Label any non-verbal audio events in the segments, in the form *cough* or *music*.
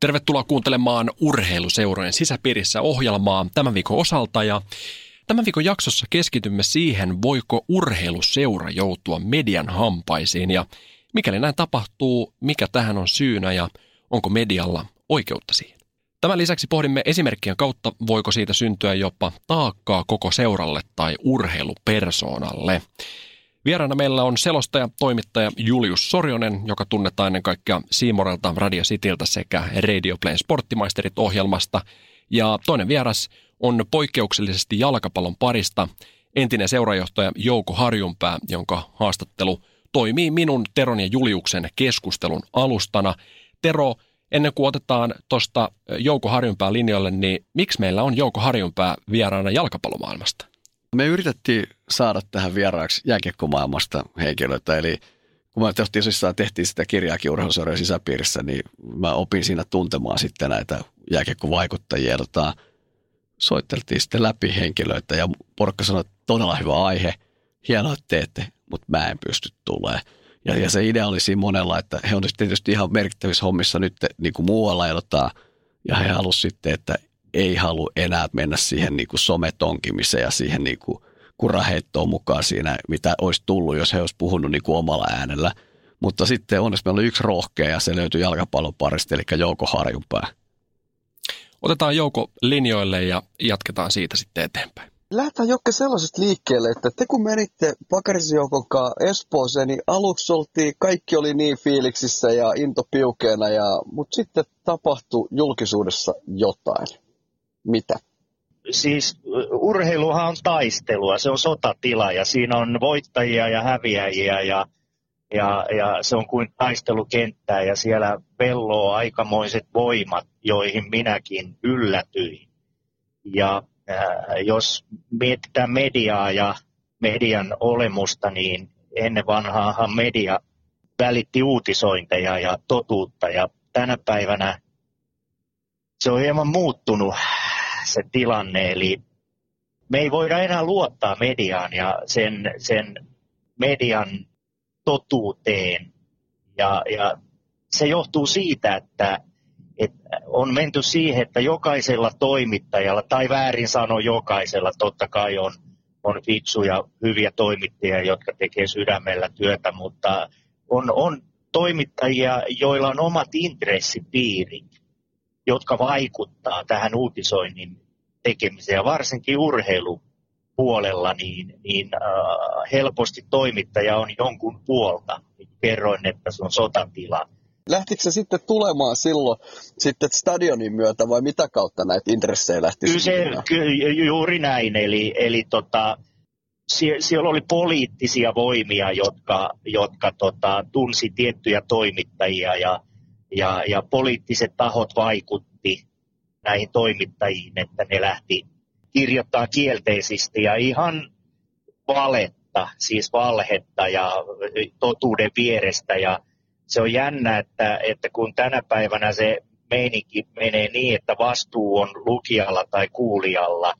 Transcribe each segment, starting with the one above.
Tervetuloa kuuntelemaan urheiluseurojen sisäpiirissä ohjelmaa tämän viikon osalta ja Tämän viikon jaksossa keskitymme siihen, voiko urheiluseura joutua median hampaisiin ja mikäli näin tapahtuu, mikä tähän on syynä ja onko medialla oikeutta siihen. Tämän lisäksi pohdimme esimerkkien kautta, voiko siitä syntyä jopa taakkaa koko seuralle tai urheilupersoonalle. Vieraana meillä on selostaja, toimittaja Julius Sorjonen, joka tunnetaan ennen kaikkea Siimorelta, Radio Cityltä sekä Radio Playn Sporttimaisterit ohjelmasta. Ja toinen vieras on poikkeuksellisesti jalkapallon parista entinen seurajohtaja Jouko Harjunpää, jonka haastattelu toimii minun, Teron ja Juliuksen keskustelun alustana. Tero, ennen kuin otetaan tuosta Jouko Harjunpää linjoille, niin miksi meillä on Jouko Harjunpää vieraana jalkapallomaailmasta? Me yritettiin saada tähän vieraaksi jääkiekkomaailmasta henkilöitä, eli kun me tosissaan tehtiin sitä kirjaakin urheiluseurojen sisäpiirissä, niin mä opin siinä tuntemaan sitten näitä jääkiekkovaikuttajia. Tota, soitteltiin sitten läpi henkilöitä ja porukka sanoi, että todella hyvä aihe, hienoa, että teette, mutta mä en pysty tulemaan. Ja, ja se idea oli siinä monella, että he on tietysti ihan merkittävissä hommissa nyt niin kuin muualla elotaan, ja he halusivat sitten, että ei halua enää mennä siihen niin kuin sometonkimiseen ja siihen niin kuin kuraheittoon mukaan siinä, mitä olisi tullut, jos he olisi puhunut niin kuin omalla äänellä. Mutta sitten onneksi meillä oli yksi rohkea ja se löytyi jalkapallon parista, eli Jouko Harjunpää. Otetaan Jouko linjoille ja jatketaan siitä sitten eteenpäin. Lähdetään Jokke sellaisesta liikkeelle, että te kun menitte Pakarisjoukon kanssa Espooseen, niin aluksi oltiin, kaikki oli niin fiiliksissä ja into piukeena, ja, mutta sitten tapahtui julkisuudessa jotain. Mitä? Siis urheiluhan on taistelua, se on sotatila ja siinä on voittajia ja häviäjiä ja, ja, ja se on kuin taistelukenttää ja siellä pelloo aikamoiset voimat, joihin minäkin yllätyin. Ja äh, jos mietitään mediaa ja median olemusta, niin ennen vanhaahan media välitti uutisointeja ja totuutta ja tänä päivänä se on hieman muuttunut se tilanne, eli me ei voida enää luottaa mediaan ja sen, sen median totuuteen. Ja, ja se johtuu siitä, että, että on menty siihen, että jokaisella toimittajalla, tai väärin sano jokaisella, totta kai on, on fiksuja, hyviä toimittajia, jotka tekee sydämellä työtä, mutta on, on toimittajia, joilla on omat intressipiirit, jotka vaikuttaa tähän uutisoinnin tekemiseen, ja varsinkin urheilupuolella, niin, niin äh, helposti toimittaja on jonkun puolta. Kerroin, että se on sotatila. Lähtikö se sitten tulemaan silloin sitten stadionin myötä vai mitä kautta näitä intressejä lähti Kyllä se, ky, juuri näin, eli, eli tota, sie, siellä oli poliittisia voimia, jotka, jotka tota, tunsi tiettyjä toimittajia ja, ja, ja poliittiset tahot vaikutti näihin toimittajiin, että ne lähti kirjoittaa kielteisesti ja ihan valetta, siis valhetta ja totuuden vierestä ja se on jännä, että, että kun tänä päivänä se meininki menee niin, että vastuu on lukijalla tai kuulijalla,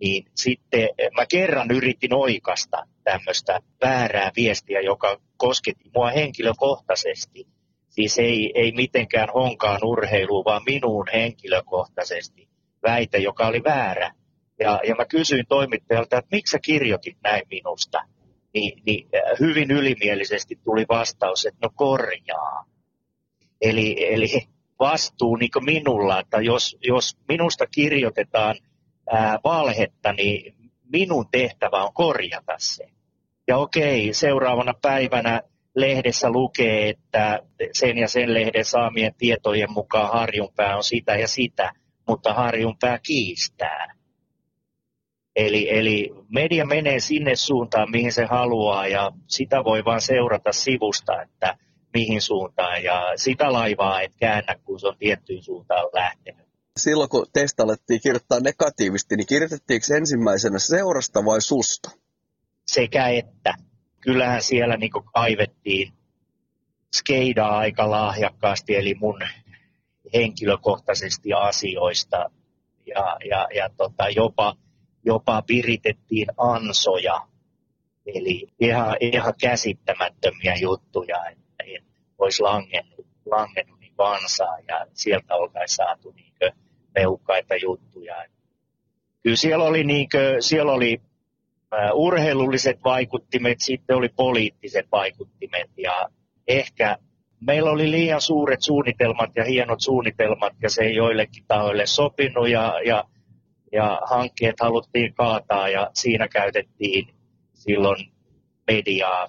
niin sitten mä kerran yritin oikasta tämmöistä väärää viestiä, joka kosketti mua henkilökohtaisesti. Siis ei, ei mitenkään honkaan urheiluun, vaan minuun henkilökohtaisesti väite, joka oli väärä. Ja, ja mä kysyin toimittajalta, että miksi sä kirjoitit näin minusta niin, niin äh, hyvin ylimielisesti tuli vastaus, että no korjaa. Eli, eli vastuu niin minulla, että jos, jos minusta kirjoitetaan ää, valhetta, niin minun tehtävä on korjata se. Ja okei, seuraavana päivänä lehdessä lukee, että sen ja sen lehden saamien tietojen mukaan Harjunpää on sitä ja sitä, mutta Harjunpää kiistää. Eli, eli media menee sinne suuntaan, mihin se haluaa ja sitä voi vain seurata sivusta, että mihin suuntaan. Ja sitä laivaa et käännä, kun se on tiettyyn suuntaan lähtenyt. Silloin kun teistä alettiin kirjoittaa negatiivisesti, niin kirjoitettiinko ensimmäisenä seurasta vai susta? Sekä että. Kyllähän siellä niin kaivettiin skeidaa aika lahjakkaasti, eli mun henkilökohtaisesti asioista. Ja, ja, ja tota, jopa, jopa viritettiin ansoja, eli ihan, ihan käsittämättömiä juttuja, että, että olisi langennut, langennut niin vansaa ja sieltä oltaisiin saatu niin mehukkaita juttuja. Kyllä siellä oli, niin kuin, siellä oli urheilulliset vaikuttimet, sitten oli poliittiset vaikuttimet ja ehkä meillä oli liian suuret suunnitelmat ja hienot suunnitelmat ja se ei joillekin tahoille sopinut ja, ja, ja hankkeet haluttiin kaataa ja siinä käytettiin silloin mediaa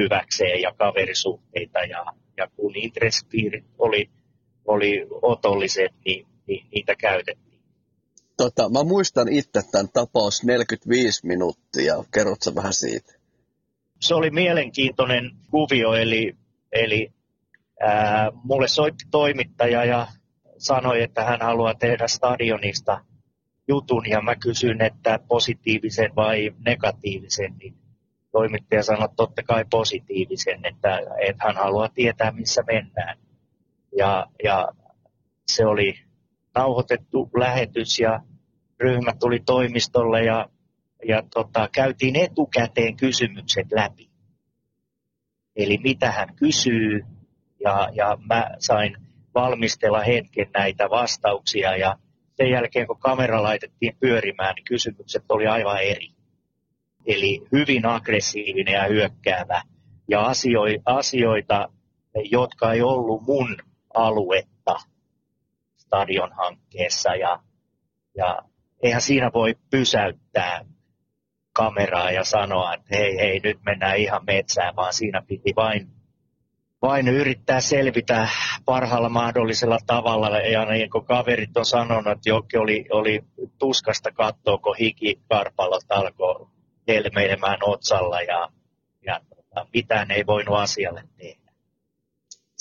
hyväkseen ja kaverisuhteita ja, ja kun intressipiirit oli, oli otolliset, niin, niin niitä käytettiin. Tota, mä muistan itse tämän tapaus 45 minuuttia. Kerrotko vähän siitä? Se oli mielenkiintoinen kuvio, eli, eli ää, mulle soitti toimittaja ja sanoi, että hän haluaa tehdä stadionista jutun ja mä kysyin, että positiivisen vai negatiivisen, niin toimittaja sanoi totta kai positiivisen, että, että hän haluaa tietää, missä mennään. Ja, ja se oli nauhoitettu lähetys ja ryhmä tuli toimistolle ja, ja tota, käytiin etukäteen kysymykset läpi. Eli mitä hän kysyy ja, ja mä sain valmistella hetken näitä vastauksia ja sen jälkeen kun kamera laitettiin pyörimään, niin kysymykset oli aivan eri eli hyvin aggressiivinen ja hyökkäävä. Ja asioita, jotka ei ollut mun aluetta stadion hankkeessa. Ja, ja eihän siinä voi pysäyttää kameraa ja sanoa, että hei, hei, nyt mennään ihan metsään, vaan siinä piti vain, vain yrittää selvitä parhaalla mahdollisella tavalla. Ja niin kuin kaverit on sanonut, että jokin oli, oli tuskasta katsoa, kun hiki karpallot alkoi helmeilemään otsalla ja, ja tota, mitään ei voinut asialle tehdä.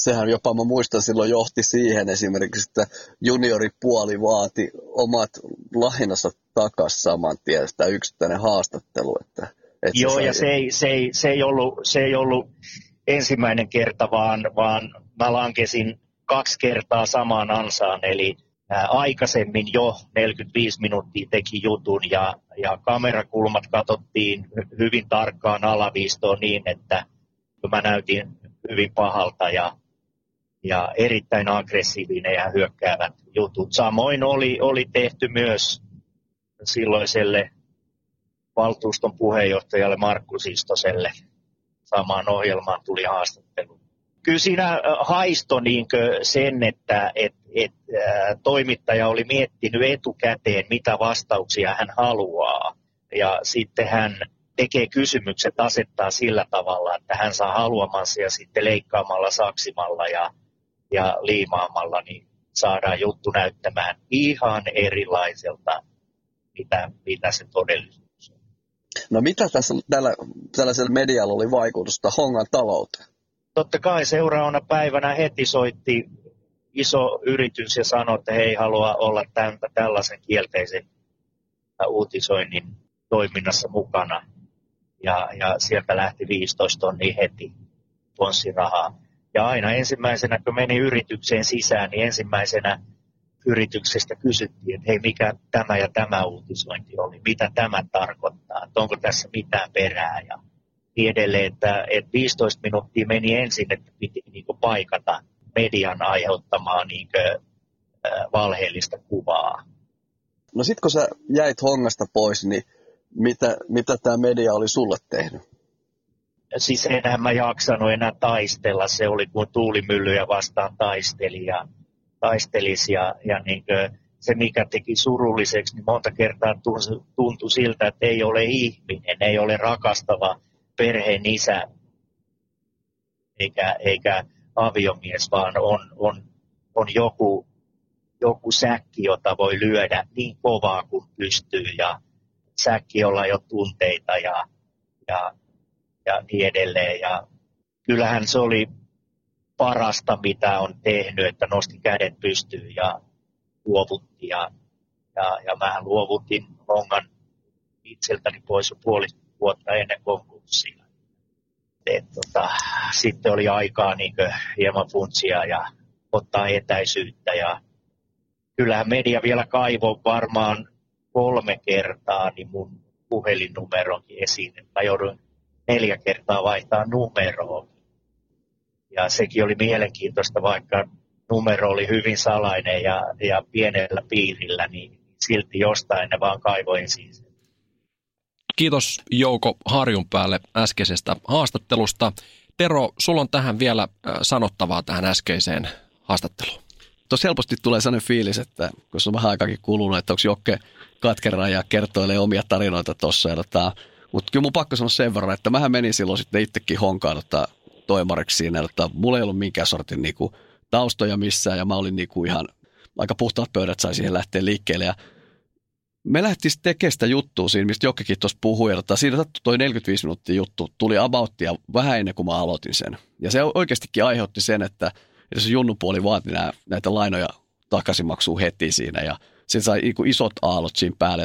Sehän jopa, mä muistan, silloin johti siihen esimerkiksi, että junioripuoli vaati omat lainansa takaisin saman tien, sitä yksittäinen haastattelu. Että, että Joo, se ja se ei, se, ei, se, ei ollut, se ei ollut ensimmäinen kerta, vaan, vaan mä lankesin kaksi kertaa samaan ansaan, eli aikaisemmin jo 45 minuuttia teki jutun ja, ja kamerakulmat katsottiin hyvin tarkkaan alaviistoon niin, että mä näytin hyvin pahalta ja, ja erittäin aggressiivinen ja hyökkäävät jutut. Samoin oli, oli tehty myös silloiselle valtuuston puheenjohtajalle Markku Sistoselle. Samaan ohjelmaan tuli haastattelu. Kyllä siinä haisto niin sen, että et, et, ä, toimittaja oli miettinyt etukäteen, mitä vastauksia hän haluaa. Ja sitten hän tekee kysymykset, asettaa sillä tavalla, että hän saa haluamansa ja sitten leikkaamalla, saksimalla ja, ja liimaamalla, niin saadaan juttu näyttämään ihan erilaiselta, mitä, mitä se todellisuus on. No mitä tässä, tällä, tällaisella medialla oli vaikutusta Hongan talouteen? Totta kai seuraavana päivänä heti soitti iso yritys ja sanoi, että he ei halua olla tämän, tällaisen kielteisen uutisoinnin toiminnassa mukana. Ja, ja sieltä lähti 15 tonnia heti ponssirahaa. Ja aina ensimmäisenä, kun meni yritykseen sisään, niin ensimmäisenä yrityksestä kysyttiin, että hei, mikä tämä ja tämä uutisointi oli, mitä tämä tarkoittaa, että onko tässä mitään perää. Ja niin edelleen, että, että 15 minuuttia meni ensin, että piti niin paikata median aiheuttamaa niin kuin, valheellista kuvaa. No sitten kun sä jäit hongasta pois, niin mitä, mitä tämä media oli sulle tehnyt? Siis enää mä jaksanut enää taistella. Se oli kuin tuulimyllyjä vastaan taisteli ja taistelisi ja, ja niin kuin se, mikä teki surulliseksi, niin monta kertaa tuntui, siltä, että ei ole ihminen, ei ole rakastava perheen isä eikä, eikä aviomies, vaan on, on, on joku, joku säkki, jota voi lyödä niin kovaa kuin pystyy ja säkki, jolla jo tunteita ja, ja, ja niin edelleen. Ja kyllähän se oli parasta, mitä on tehnyt, että nosti kädet pystyyn ja, luovutti ja, ja, ja mä luovutin Hongan itseltäni pois jo puoli vuotta ennen konkurssia. Et, tota, sitten oli aikaa niin hieman funtsia ja ottaa etäisyyttä ja kyllähän media vielä kaivoi varmaan kolme kertaa niin mun puhelinnumeronkin esiin, että joudun neljä kertaa vaihtaa numeroa. Ja sekin oli mielenkiintoista, vaikka numero oli hyvin salainen ja, ja pienellä piirillä, niin silti jostain ne vaan kaivoin siis. Kiitos Jouko Harjunpäälle äskeisestä haastattelusta. Tero, sulla on tähän vielä sanottavaa tähän äskeiseen haastatteluun. Tuossa helposti tulee sellainen fiilis, että kun se on vähän aikaakin kulunut, että onko Jokke katkera ja kertoilee omia tarinoita tuossa. Tota, mutta kyllä mun pakko sanoa sen verran, että mähän menin silloin sitten itsekin honkaan tota, toimariksi siinä. Tota, mulla ei ollut minkään sortin niinku, taustoja missään ja mä olin niinku ihan aika puhtaat pöydät sai siihen lähteä liikkeelle. Ja me lähtiin tekemään sitä juttua siinä, mistä Jokkikin tuossa puhui. Tota, siinä toi 45 minuuttia juttu tuli abouttia vähän ennen kuin mä aloitin sen. Ja se oikeastikin aiheutti sen, että, että se junnupuoli vaati nää, näitä lainoja takaisinmaksua heti siinä. Ja se sai niinku isot aallot siinä päälle.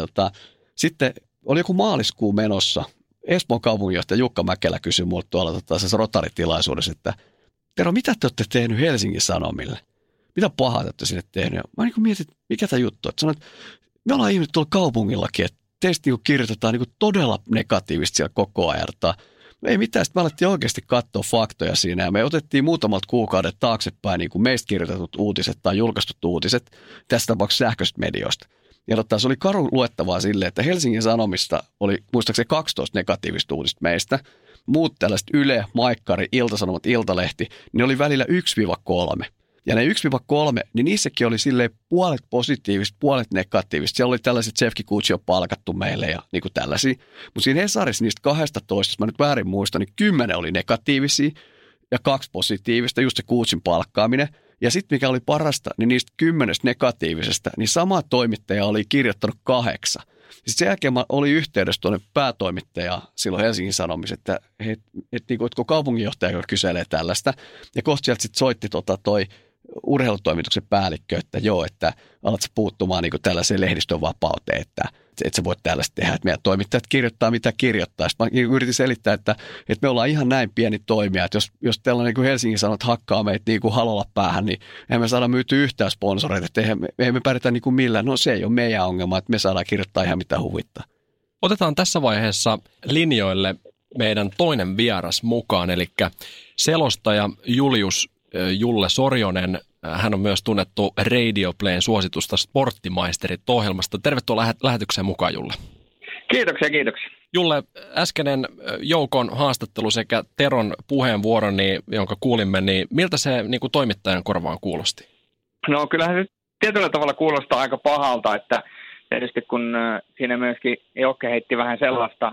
Sitten oli joku maaliskuu menossa. Espoon kaupunginjohtaja Jukka Mäkelä kysyi mulle tuolla tota, se rotaritilaisuudessa, että Tero, mitä te olette tehnyt Helsingin Sanomille? Mitä pahaa te olette sinne tehnyt? Mä niin mietin, mikä tämä juttu on. Sanoin, että me ollaan ihmiset tuolla kaupungillakin, että teistä niin kirjoitetaan niin todella negatiivisesti siellä koko ajan. Ei mitään, sitten me alettiin oikeasti katsoa faktoja siinä ja me otettiin muutamat kuukaudet taaksepäin niin kuin meistä kirjoitetut uutiset tai julkaistut uutiset, tässä tapauksessa sähköistä medioista. Ja totta, se oli karu luettavaa sille, että Helsingin Sanomista oli muistaakseni 12 negatiivista uutista meistä. Muut tällaiset Yle, Maikkari, Iltasanomat, Iltalehti, niin oli välillä 1-3. Ja ne 1-3, niin niissäkin oli sille puolet positiivista, puolet negatiivista. Siellä oli tällaiset Sefki Kutsio palkattu meille ja niin kuin tällaisia. Mutta siinä Hesarissa niistä 12, jos mä nyt väärin muistan, niin 10 oli negatiivisia ja kaksi positiivista, just se Kutsin palkkaaminen. Ja sitten mikä oli parasta, niin niistä kymmenestä negatiivisesta, niin sama toimittaja oli kirjoittanut kahdeksan. Sitten sen jälkeen mä olin yhteydessä tuonne päätoimittaja silloin Helsingin Sanomissa, että, et, et, niin kuin, kaupunginjohtaja kyselee tällaista, ja kohta sieltä sitten soitti tota toi urheilutoimituksen päällikkö, että joo, että alat puuttumaan niin tällaiseen lehdistön vapauteen, että, että sä voit tällaista tehdä, että meidän toimittajat kirjoittaa mitä kirjoittaa. Sitten mä yritin selittää, että, että me ollaan ihan näin pieni toimija, että jos, jos tällainen niin kuin Helsingin sanot hakkaa meitä niin kuin halolla päähän, niin emme me saada myyty yhtään sponsoreita, että eihän me, eihän me pärjätä niin kuin millään. No se ei ole meidän ongelma, että me saadaan kirjoittaa ihan mitä huvittaa. Otetaan tässä vaiheessa linjoille meidän toinen vieras mukaan, eli selostaja Julius Julle Sorjonen. Hän on myös tunnettu Radio Playn suositusta Sporttimaisterit ohjelmasta. Tervetuloa lähetykseen mukaan, Julle. Kiitoksia, kiitoksia. Julle, äskeinen Joukon haastattelu sekä Teron puheenvuoro, niin, jonka kuulimme, niin miltä se niin kuin toimittajan korvaan kuulosti? No kyllähän se tietyllä tavalla kuulostaa aika pahalta, että tietysti kun siinä myöskin Jokke heitti vähän sellaista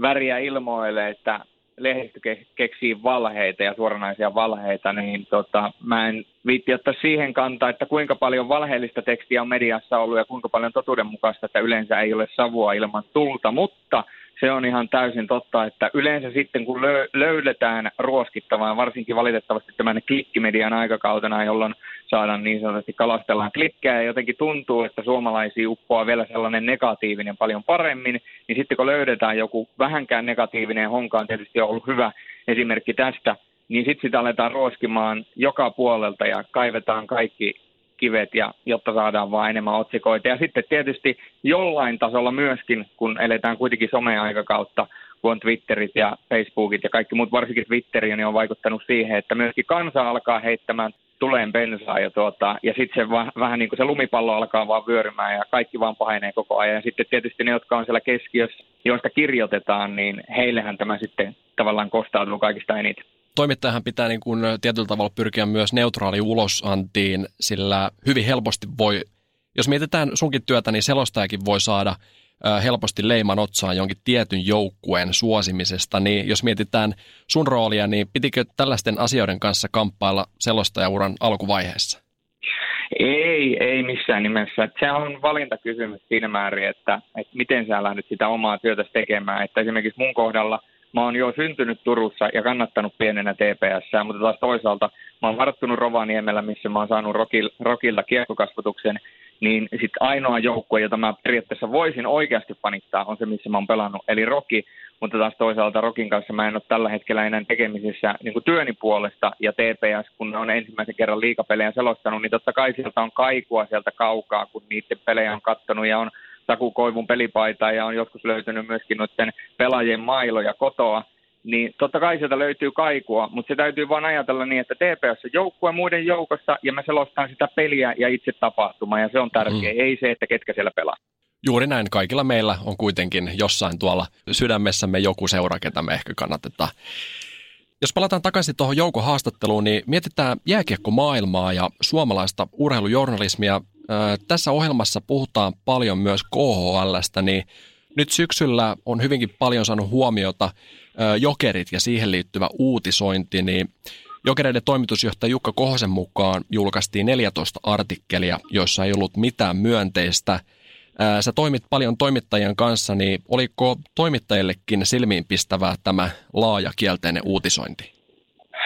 väriä ilmoille, että lehdistö keksii valheita ja suoranaisia valheita, niin tota, mä en viitti ottaa siihen kantaa, että kuinka paljon valheellista tekstiä on mediassa ollut ja kuinka paljon totuudenmukaista, että yleensä ei ole savua ilman tulta, mutta se on ihan täysin totta, että yleensä sitten kun löydetään ruoskittavaa, varsinkin valitettavasti tämän klikkimedian aikakautena, jolloin saadaan niin sanotusti kalastellaan klikkejä ja jotenkin tuntuu, että suomalaisia uppoaa vielä sellainen negatiivinen paljon paremmin, niin sitten kun löydetään joku vähänkään negatiivinen, Honka on tietysti ollut hyvä esimerkki tästä, niin sitten sitä aletaan ruoskimaan joka puolelta ja kaivetaan kaikki kivet, ja, jotta saadaan vaan enemmän otsikoita. Ja sitten tietysti jollain tasolla myöskin, kun eletään kuitenkin someaikakautta, kun on Twitterit ja Facebookit ja kaikki muut, varsinkin Twitteri, niin on vaikuttanut siihen, että myöskin kansa alkaa heittämään tuleen bensaa ja, tuota, ja sitten se va, vähän niin kuin se lumipallo alkaa vaan vyörymään ja kaikki vaan pahenee koko ajan. Ja sitten tietysti ne, jotka on siellä keskiössä, joista kirjoitetaan, niin heillehän tämä sitten tavallaan kostautuu kaikista eniten toimittajahan pitää niin kuin tietyllä tavalla pyrkiä myös neutraali ulosantiin, sillä hyvin helposti voi, jos mietitään sunkin työtä, niin selostajakin voi saada helposti leiman otsaan jonkin tietyn joukkueen suosimisesta, niin jos mietitään sun roolia, niin pitikö tällaisten asioiden kanssa kamppailla selostajauran alkuvaiheessa? Ei, ei missään nimessä. Se on valintakysymys siinä määrin, että, että miten sä lähdet sitä omaa työtä tekemään. Että esimerkiksi mun kohdalla – Mä oon jo syntynyt Turussa ja kannattanut pienenä TPS, mutta taas toisaalta mä oon varttunut Rovaniemellä, missä mä oon saanut rokil, rokilta kiekkokasvatuksen. niin sitten ainoa joukkue, jota mä periaatteessa voisin oikeasti panittaa, on se, missä mä oon pelannut, eli Roki. Mutta taas toisaalta Rokin kanssa mä en ole tällä hetkellä enää tekemisissä niin kuin työni puolesta, ja TPS, kun on ensimmäisen kerran liikapelejä selostanut, niin totta kai sieltä on kaikua sieltä kaukaa, kun niiden pelejä on kattonut, ja on Saku Koivun pelipaitaa, ja on joskus löytynyt myöskin noiden pelaajien mailoja kotoa, niin totta kai sieltä löytyy kaikua, mutta se täytyy vaan ajatella niin, että TPS on joukkue muiden joukossa ja me selostan sitä peliä ja itse tapahtumaa ja se on tärkeä, mm. ei se, että ketkä siellä pelaa. Juuri näin, kaikilla meillä on kuitenkin jossain tuolla sydämessämme joku seura, ketä me ehkä kannatetaan. Jos palataan takaisin tuohon joukohaastatteluun, niin mietitään jääkiekko-maailmaa ja suomalaista urheilujournalismia. Tässä ohjelmassa puhutaan paljon myös KHLstä, niin nyt syksyllä on hyvinkin paljon saanut huomiota jokerit ja siihen liittyvä uutisointi, niin Jokereiden toimitusjohtaja Jukka Kohosen mukaan julkaistiin 14 artikkelia, joissa ei ollut mitään myönteistä. Sä toimit paljon toimittajien kanssa, niin oliko toimittajillekin silmiinpistävää tämä laaja kielteinen uutisointi?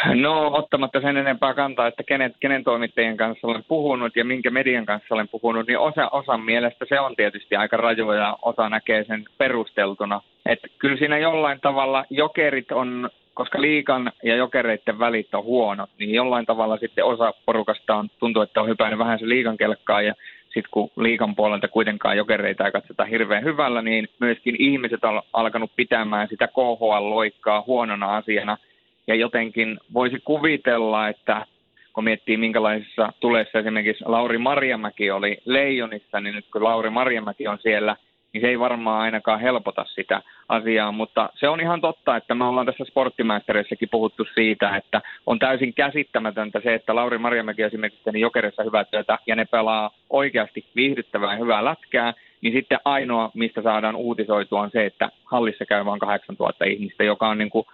No ottamatta sen enempää kantaa, että kenen, kenen toimittajien kanssa olen puhunut ja minkä median kanssa olen puhunut, niin osa, osan mielestä se on tietysti aika rajoja ja osa näkee sen perusteltuna. Että kyllä siinä jollain tavalla jokerit on, koska liikan ja jokereiden välit on huonot, niin jollain tavalla sitten osa porukasta on, tuntuu, että on hypännyt vähän se liikan kelkkaa ja sitten kun liikan puolelta kuitenkaan jokereita ei katsota hirveän hyvällä, niin myöskin ihmiset on alkanut pitämään sitä KHL-loikkaa huonona asiana – ja jotenkin voisi kuvitella, että kun miettii minkälaisessa tulessa esimerkiksi Lauri Marjamäki oli Leijonissa, niin nyt kun Lauri Marjamäki on siellä, niin se ei varmaan ainakaan helpota sitä asiaa, mutta se on ihan totta, että me ollaan tässä sporttimaistereissakin puhuttu siitä, että on täysin käsittämätöntä se, että Lauri Marjamäki esimerkiksi tehnyt jokerissa hyvää työtä ja ne pelaa oikeasti viihdyttävää ja hyvää lätkää, niin sitten ainoa, mistä saadaan uutisoitua on se, että hallissa käy vain 8000 ihmistä, joka on niin kuin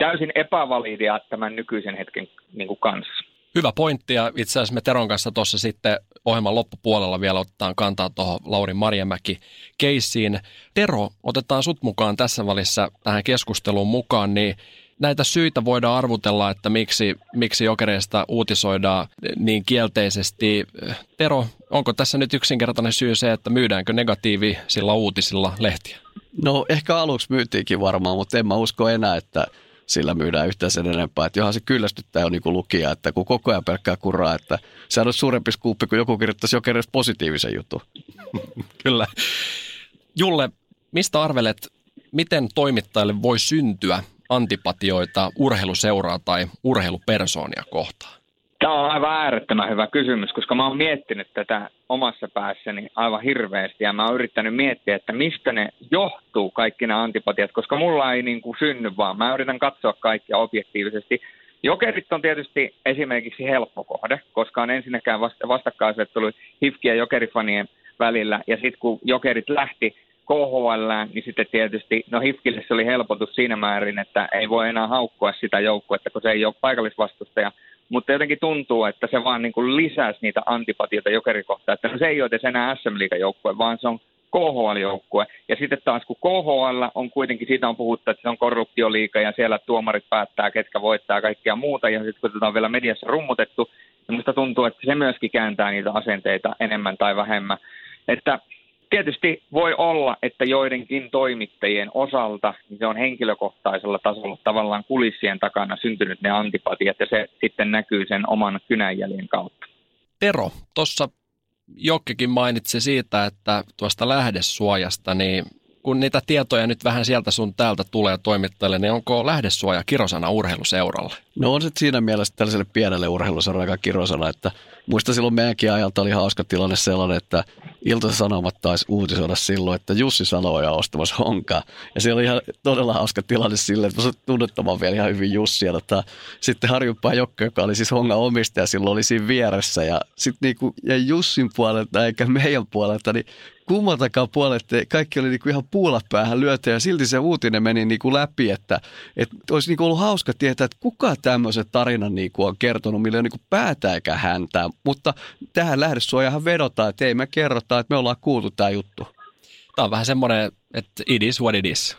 täysin epävalidia tämän nykyisen hetken niin kuin kanssa. Hyvä pointti ja itse asiassa me Teron kanssa tuossa sitten ohjelman loppupuolella vielä otetaan kantaa tuohon Lauri Marjamäki keissiin. Tero, otetaan sut mukaan tässä välissä tähän keskusteluun mukaan, niin näitä syitä voidaan arvutella, että miksi, miksi jokereista uutisoidaan niin kielteisesti. Tero, onko tässä nyt yksinkertainen syy se, että myydäänkö negatiivisilla uutisilla lehtiä? No ehkä aluksi myytiinkin varmaan, mutta en mä usko enää, että sillä myydään yhtään sen enempää. Että johan se kyllästyttää jo niin kuin lukija, että kun koko ajan pelkkää kuraa, että se on suurempi skuuppi, kun joku kirjoittaisi jokereista positiivisen jutun. *laughs* Kyllä. Julle, mistä arvelet, miten toimittajalle voi syntyä antipatioita urheiluseuraa tai urheilupersoonia kohtaan? Tämä on aivan äärettömän hyvä kysymys, koska mä oon miettinyt tätä omassa päässäni aivan hirveästi ja mä oon yrittänyt miettiä, että mistä ne johtuu kaikki nämä antipatiat, koska mulla ei niin kuin synny vaan. Mä yritän katsoa kaikkia objektiivisesti. Jokerit on tietysti esimerkiksi helppo kohde, koska on ensinnäkään vastakkainasettelu Hifki ja Jokerifanien välillä ja sitten kun Jokerit lähti KHL, niin sitten tietysti, no Hifkille se oli helpotus siinä määrin, että ei voi enää haukkua sitä joukkuetta, kun se ei ole paikallisvastustaja, mutta jotenkin tuntuu, että se vaan niin kuin lisäsi niitä antipatioita jokerikohtaa, että no se ei ole edes enää SM joukkue vaan se on KHL-joukkue. Ja sitten taas kun KHL on kuitenkin, siitä on puhuttu, että se on korruptioliika ja siellä tuomarit päättää, ketkä voittaa ja kaikkea muuta. Ja sitten kun tätä on vielä mediassa rummutettu, niin musta tuntuu, että se myöskin kääntää niitä asenteita enemmän tai vähemmän. Että Tietysti voi olla, että joidenkin toimittajien osalta niin se on henkilökohtaisella tasolla tavallaan kulissien takana syntynyt ne antipatiat ja se sitten näkyy sen oman kynänjäljen kautta. Tero, tuossa Jokkikin mainitsi siitä, että tuosta lähdesuojasta, niin kun niitä tietoja nyt vähän sieltä sun täältä tulee toimittajille, niin onko lähdesuoja kirosana urheiluseuralle? No on se siinä mielessä tällaiselle pienelle urheiluseuralle aika kirosana, että muista silloin meidänkin ajalta oli hauska tilanne sellainen, että Ilta-Sanomat taisi uutisoida silloin, että Jussi Sanoja on ostamassa honkaa. Ja se oli ihan todella hauska tilanne sille, että mä vielä ihan hyvin Jussia. Tota, sitten Harjupaa Jokka, joka oli siis honga omistaja, silloin oli siinä vieressä. Ja sitten niinku, ja Jussin puolelta eikä meidän puolelta, niin kummaltakaan puolelta kaikki oli niinku ihan puulapäähän lyötä ja silti se uutinen meni niinku läpi, että, että olisi niinku ollut hauska tietää, että kuka tämmöisen tarinan niinku on kertonut, millä on niinku päätä eikä häntää. Mutta tähän lähdesuojahan vedotaan, että ei me kerrota, että me ollaan kuultu tämä juttu. Tämä on vähän semmoinen, että it is what it is.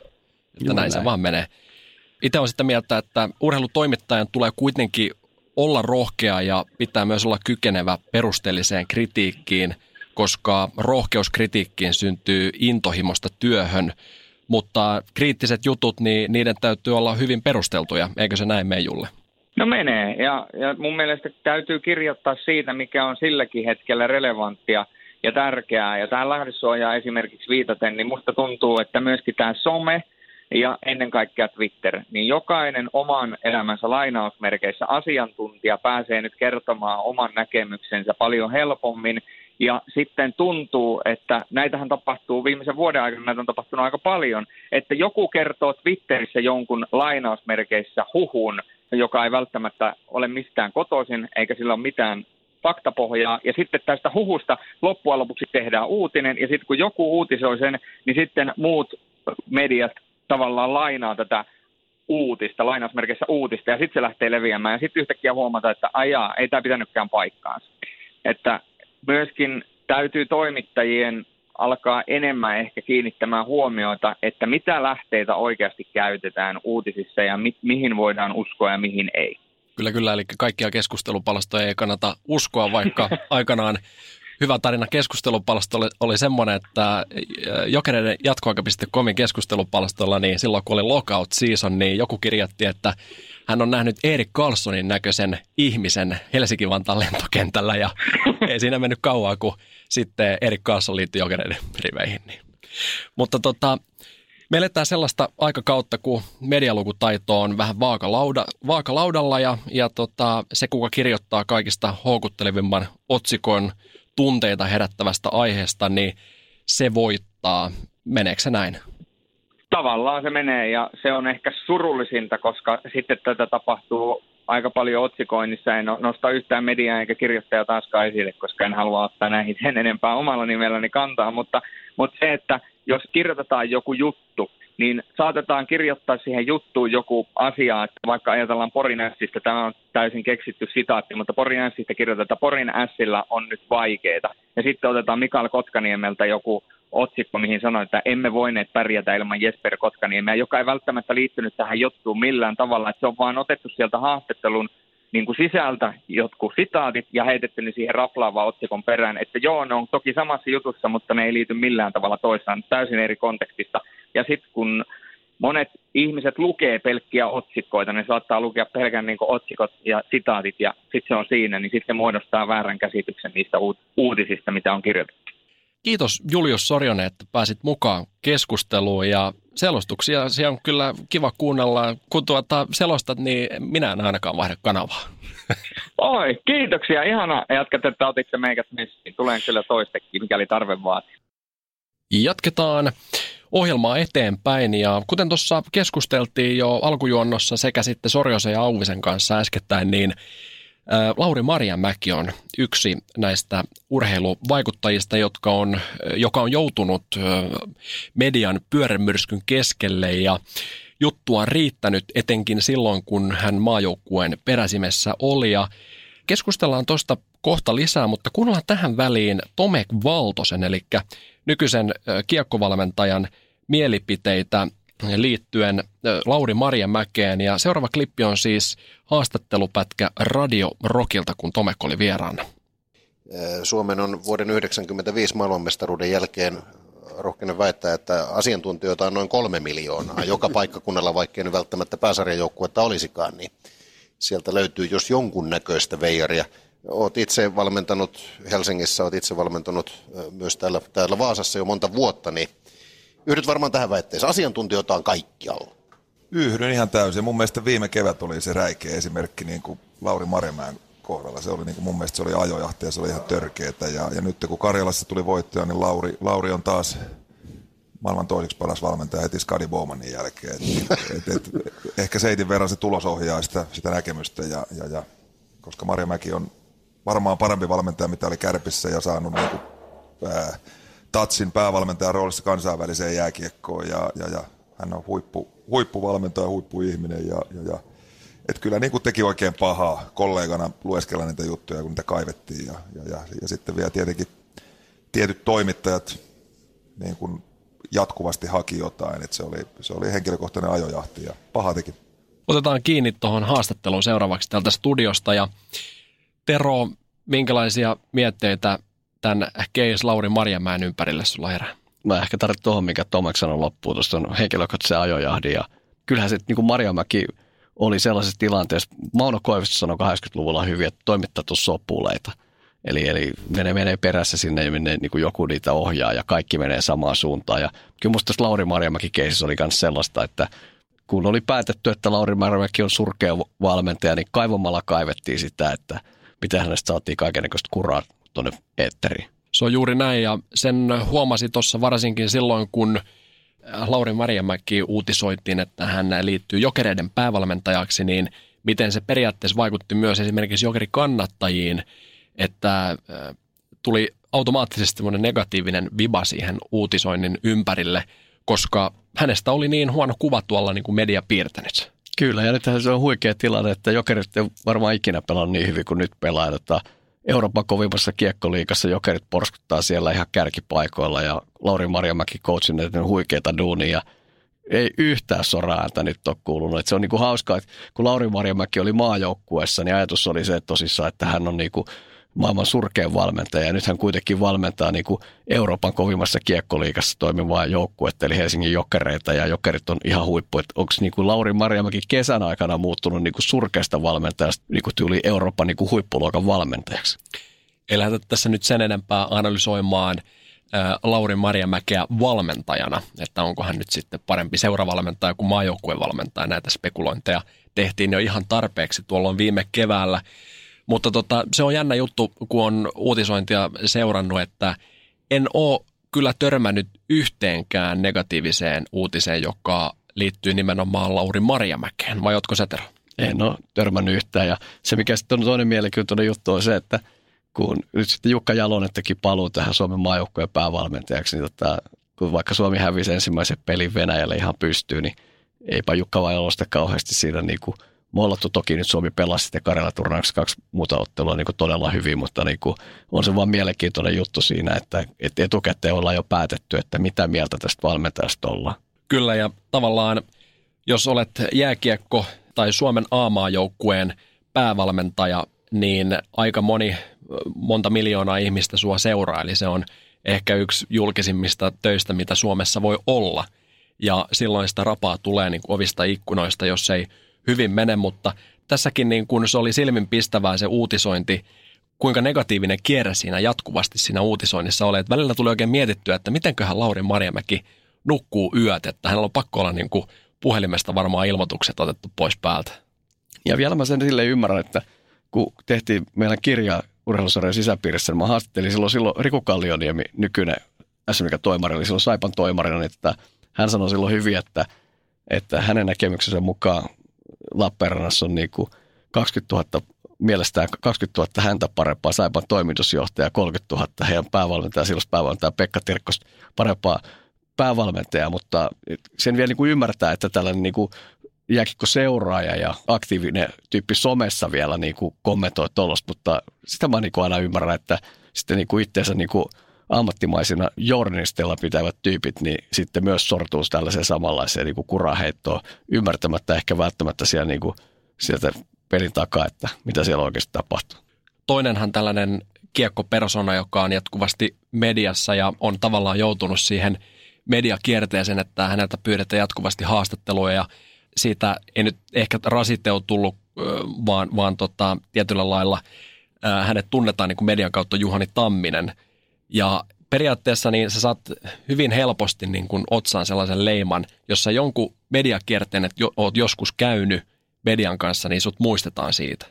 Että näin, näin se vaan menee. Itse olen sitä mieltä, että urheilutoimittajan tulee kuitenkin olla rohkea ja pitää myös olla kykenevä perusteelliseen kritiikkiin – koska rohkeuskritiikkiin syntyy intohimosta työhön, mutta kriittiset jutut, niin niiden täytyy olla hyvin perusteltuja, eikö se näin mene Julle? No menee, ja, ja mun mielestä täytyy kirjoittaa siitä, mikä on silläkin hetkellä relevanttia ja tärkeää. Ja tähän lähdesuojaan esimerkiksi viitaten, niin musta tuntuu, että myöskin tämä some ja ennen kaikkea Twitter, niin jokainen oman elämänsä lainausmerkeissä asiantuntija pääsee nyt kertomaan oman näkemyksensä paljon helpommin. Ja sitten tuntuu, että näitähän tapahtuu viimeisen vuoden aikana, näitä on tapahtunut aika paljon, että joku kertoo Twitterissä jonkun lainausmerkeissä huhun, joka ei välttämättä ole mistään kotoisin, eikä sillä ole mitään faktapohjaa, ja sitten tästä huhusta loppujen lopuksi tehdään uutinen, ja sitten kun joku uutisoi sen, niin sitten muut mediat tavallaan lainaa tätä uutista, lainausmerkeissä uutista, ja sitten se lähtee leviämään, ja sitten yhtäkkiä huomata, että ajaa, ei tämä pitänytkään paikkaansa. Että myöskin täytyy toimittajien alkaa enemmän ehkä kiinnittämään huomiota, että mitä lähteitä oikeasti käytetään uutisissa ja mi- mihin voidaan uskoa ja mihin ei. Kyllä, kyllä. Eli kaikkia keskustelupalstoja ei kannata uskoa, vaikka *laughs* aikanaan hyvä tarina keskustelupalsto oli, semmoinen, että jokereiden jatkoaika.comin keskustelupalstolla, niin silloin kun oli lockout season, niin joku kirjoitti, että hän on nähnyt Erik Carlsonin näköisen ihmisen Helsinki-Vantaan lentokentällä ja *laughs* ei siinä mennyt kauan, kun sitten Erik Carlson liittyi jokereiden riveihin. Niin. Mutta tota, me eletään sellaista aikakautta, kun medialukutaito on vähän vaakalauda, vaakalaudalla ja, ja tota, se, kuka kirjoittaa kaikista houkuttelevimman otsikon tunteita herättävästä aiheesta, niin se voittaa. Meneekö se näin? Tavallaan se menee ja se on ehkä surullisinta, koska sitten tätä tapahtuu aika paljon otsikoinnissa. En nosta yhtään mediaa eikä kirjoittajaa taaskaan esille, koska en halua ottaa näihin sen enempää omalla nimelläni kantaa. Mutta, mutta se, että jos kirjoitetaan joku juttu, niin saatetaan kirjoittaa siihen juttuun joku asia, että vaikka ajatellaan Porin Sistä, tämä on täysin keksitty sitaatti, mutta Porin Sistä kirjoitetaan, Porin Sillä on nyt vaikeita. Ja sitten otetaan Mikael Kotkaniemeltä joku otsikko, mihin sanoi, että emme voineet pärjätä ilman Jesper Kotkaniemeä, joka ei välttämättä liittynyt tähän juttuun millään tavalla, että se on vaan otettu sieltä haastattelun niin kuin sisältä jotkut sitaatit ja heitetty ne siihen raflaavaan otsikon perään, että joo, ne on toki samassa jutussa, mutta ne ei liity millään tavalla toisaan, täysin eri kontekstista. Ja sitten kun monet ihmiset lukee pelkkiä otsikkoita, ne saattaa lukea pelkän niin otsikot ja sitaatit ja sitten se on siinä, niin sitten se muodostaa väärän käsityksen niistä uutisista, mitä on kirjoitettu. Kiitos Julius Sorjonen, että pääsit mukaan keskusteluun ja selostuksia. Se on kyllä kiva kuunnella. Kun tuota selostat, niin minä en ainakaan vaihda kanavaa. *laughs* Oi, kiitoksia. Ihana jatkat, että otitte meikät messiin. Tulen kyllä toistekin, mikäli tarve vaatii. Jatketaan ohjelmaa eteenpäin ja kuten tuossa keskusteltiin jo alkujuonnossa sekä sitten Sorjosen ja Auvisen kanssa äskettäin, niin Lauri Marjamäki on yksi näistä urheiluvaikuttajista, jotka on, joka on joutunut median pyörämyrskyn keskelle ja juttua on riittänyt etenkin silloin, kun hän maajoukkueen peräsimessä oli. Ja keskustellaan tuosta kohta lisää, mutta kuunnellaan tähän väliin Tomek Valtosen, eli nykyisen kiekkovalmentajan mielipiteitä liittyen Lauri Marjamäkeen. Ja seuraava klippi on siis haastattelupätkä Radio Rockilta, kun Tomek oli vieraana. Suomen on vuoden 1995 maailmanmestaruuden jälkeen rohkenen väittää, että asiantuntijoita on noin kolme miljoonaa joka paikkakunnalla, vaikkei nyt välttämättä pääsarjajoukkuetta olisikaan, niin sieltä löytyy jos jonkun näköistä veijaria. Olet itse valmentanut Helsingissä, olet itse valmentanut myös täällä, täällä Vaasassa jo monta vuotta, niin Yhdyt varmaan tähän väitteeseen. Asiantuntijoita on kaikkialla. Yhdyn ihan täysin. Mun mielestä viime kevät oli se räikeä esimerkki niin kuin Lauri Marjamäen kohdalla. Se oli niin kuin, mun mielestä se oli ajojahti ja se oli ihan törkeetä. Ja, ja nyt kun Karjalassa tuli voittaja, niin Lauri, Lauri on taas maailman toiseksi paras valmentaja heti Skadi Bowmanin jälkeen. Et, et, et, ehkä seitin verran se tulos ohjaa sitä, sitä näkemystä. Ja, ja, ja, koska Marjamäki on varmaan parempi valmentaja, mitä oli Kärpissä ja saanut niin kuin, ää, Tatsin päävalmentajan roolissa kansainväliseen jääkiekkoon ja, ja, ja hän on huippu, huippuvalmentaja, huippuihminen ja, ja, ja et kyllä niin kuin teki oikein pahaa kollegana lueskella niitä juttuja, kun niitä kaivettiin ja, ja, ja, ja sitten vielä tietenkin tietyt toimittajat niin kuin jatkuvasti haki jotain, että se oli, se oli henkilökohtainen ajojahti ja paha teki. Otetaan kiinni tuohon haastatteluun seuraavaksi täältä studiosta ja Tero, minkälaisia mietteitä tämän case Lauri Marjamäen ympärille sulla herää? Mä ehkä tarvitsen tuohon, mikä Tomek sanoi loppuun, tuosta on henkilökohtaisen ajojahdin ja kyllähän se niin kuin Marjamäki oli sellaisessa tilanteessa, Mauno Koivisto sanoi 80-luvulla hyvin, että toimittaa sopuleita. Eli, eli menee, menee perässä sinne menee, niin kuin joku niitä ohjaa ja kaikki menee samaan suuntaan. Ja kyllä musta Lauri Marjamäki keisissä oli myös sellaista, että kun oli päätetty, että Lauri Marjamäki on surkea valmentaja, niin kaivomalla kaivettiin sitä, että miten hänestä saatiin kaikenlaista kuraa tuonne eetteriin. Se on juuri näin ja sen huomasi tuossa varsinkin silloin, kun Lauri Marjamäki uutisoitiin, että hän liittyy jokereiden päävalmentajaksi, niin miten se periaatteessa vaikutti myös esimerkiksi jokerikannattajiin, että tuli automaattisesti semmoinen negatiivinen viba siihen uutisoinnin ympärille, koska hänestä oli niin huono kuva tuolla niin kuin media piirtänyt. Kyllä, ja nythän se on huikea tilanne, että jokerit ei varmaan ikinä pelannut niin hyvin kuin nyt pelaa. Euroopan kovimmassa kiekkoliikassa jokerit porskuttaa siellä ihan kärkipaikoilla ja Lauri Marjamäki coachin näiden huikeita duunia. Ei yhtään soraääntä nyt ole kuulunut. Et se on niinku hauskaa, että kun Lauri Marjamäki oli maajoukkuessa, niin ajatus oli se että tosissaan, että hän on niinku maailman surkein valmentaja. Ja nyt hän kuitenkin valmentaa niin kuin Euroopan kovimmassa kiekkoliikassa toimivaa joukkuetta, eli Helsingin jokereita, ja jokerit on ihan huippu. Onko niin kuin Lauri Marjamäki kesän aikana muuttunut niin kuin surkeasta valmentajasta niin kuin tyyli Euroopan niin kuin huippuluokan valmentajaksi? Ei lähdetä tässä nyt sen enempää analysoimaan äh, Lauri Marjamäkeä valmentajana, että onko hän nyt sitten parempi seuravalmentaja kuin maajoukkuevalmentaja. Näitä spekulointeja tehtiin jo ihan tarpeeksi tuolloin viime keväällä. Mutta tota, se on jännä juttu, kun on uutisointia seurannut, että en ole kyllä törmännyt yhteenkään negatiiviseen uutiseen, joka liittyy nimenomaan Lauri Marjamäkeen. Vai ootko Setero? En ole törmännyt yhtään. Ja se, mikä sitten on toinen mielenkiintoinen juttu, on se, että kun nyt sitten Jukka Jalonen teki paluu tähän Suomen maajoukkojen päävalmentajaksi, niin tota, kun vaikka Suomi hävisi ensimmäisen pelin Venäjälle ihan pystyy, niin eipä Jukka Jalosta kauheasti siinä niin kuin – mollattu toki nyt Suomi pelasi sitten Karjala turnauksessa kaksi muuta ottelua niin kuin todella hyvin, mutta niin kuin on se vaan mielenkiintoinen juttu siinä, että, että etukäteen ollaan jo päätetty, että mitä mieltä tästä valmentajasta ollaan. Kyllä ja tavallaan jos olet jääkiekko tai Suomen A-maajoukkueen päävalmentaja, niin aika moni, monta miljoonaa ihmistä sua seuraa, eli se on ehkä yksi julkisimmista töistä, mitä Suomessa voi olla. Ja silloin sitä rapaa tulee niin kuin ovista ikkunoista, jos ei hyvin mene, mutta tässäkin niin kun se oli silminpistävää se uutisointi, kuinka negatiivinen kierre siinä jatkuvasti siinä uutisoinnissa oli. Että välillä tuli oikein mietittyä, että mitenköhän Lauri Marjamäki nukkuu yöt, että hänellä on pakko olla niin kuin puhelimesta varmaan ilmoitukset otettu pois päältä. Ja vielä mä sen silleen ymmärrän, että kun tehtiin meidän kirja urheilusarjan sisäpiirissä, niin mä haastattelin silloin, silloin Riku Kallioniemi, nykyinen SMK toimari, eli silloin Saipan toimarina, niin että hän sanoi silloin hyvin, että, että hänen näkemyksensä mukaan Lappeenrannassa on niin kuin 20 000 mielestään 20 000 häntä parempaa Saipan toimitusjohtaja, 30 000 heidän päävalmentaja, silloin päävalmentaja Pekka Tirkkos parempaa päävalmentajaa, mutta sen vielä niin kuin ymmärtää, että tällainen niin kuin seuraaja ja aktiivinen tyyppi somessa vielä niin kuin kommentoi tuollaista, mutta sitä mä niin kuin aina ymmärrän, että sitten niin kuin itseensä niin kuin ammattimaisina journalisteilla pitävät tyypit, niin sitten myös sortuu tällaiseen samanlaiseen niin kuraheittoon, ymmärtämättä ehkä välttämättä siellä niin kuin sieltä pelin takaa, että mitä siellä oikeasti tapahtuu. Toinenhan tällainen kiekkopersona, joka on jatkuvasti mediassa ja on tavallaan joutunut siihen mediakierteeseen, että häneltä pyydetään jatkuvasti haastatteluja ja siitä ei nyt ehkä rasite ole tullut, vaan, vaan tota, tietyllä lailla hänet tunnetaan niin kuin median kautta Juhani Tamminen – ja periaatteessa niin sä saat hyvin helposti niin kuin otsaan sellaisen leiman, jossa jonkun mediakierteen, että jo, oot joskus käynyt median kanssa, niin sut muistetaan siitä.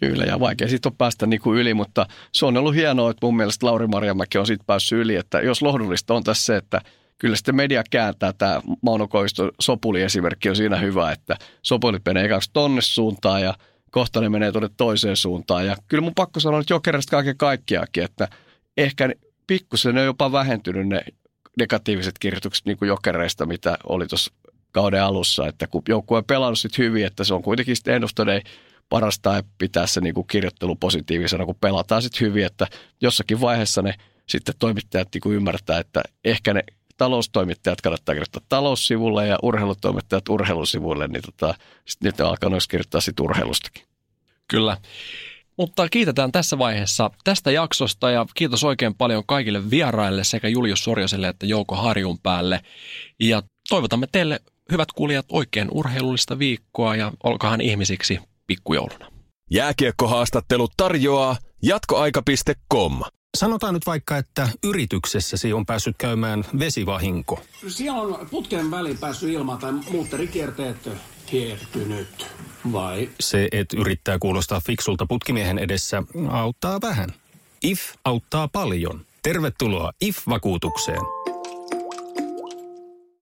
Kyllä, ja vaikea siitä on päästä niin kuin yli, mutta se on ollut hienoa, että mun mielestä Lauri Marjamäki on siitä päässyt yli, että jos lohdullista on tässä se, että kyllä sitten media kääntää tämä Mauno Koisto Sopuli esimerkki on siinä hyvä, että Sopuli menee ekaksi tonne suuntaan ja kohta ne menee tuonne toiseen suuntaan. Ja kyllä mun pakko sanoa, että jokerista kaiken kaikkiaankin, että ehkä pikkusen on jopa vähentynyt ne negatiiviset kirjoitukset niin kuin jokereista, mitä oli tuossa kauden alussa, että kun joukkue on pelannut sit hyvin, että se on kuitenkin sitten ennustuneen parasta pitää se niin kuin kirjoittelu positiivisena, kun pelataan sitten hyvin, että jossakin vaiheessa ne sitten toimittajat niin kuin ymmärtää, että ehkä ne taloustoimittajat kannattaa kirjoittaa taloussivulle ja urheilutoimittajat urheilusivuille, niin tota, sitten niitä on alkanut kirjoittaa sitten urheilustakin. Kyllä. Mutta kiitetään tässä vaiheessa tästä jaksosta ja kiitos oikein paljon kaikille vieraille sekä Julius Sorjoselle että Jouko Harjun päälle. Ja toivotamme teille hyvät kuulijat oikein urheilullista viikkoa ja olkahan ihmisiksi pikkujouluna. Jääkiekkohaastattelut tarjoaa jatkoaika.com. Sanotaan nyt vaikka, että yrityksessäsi on päässyt käymään vesivahinko. Siellä on putken väliin päässyt ilma tai muutterikierteet hiertynyt. Vai? Se, että yrittää kuulostaa fiksulta putkimiehen edessä, auttaa vähän. IF auttaa paljon. Tervetuloa IF-vakuutukseen.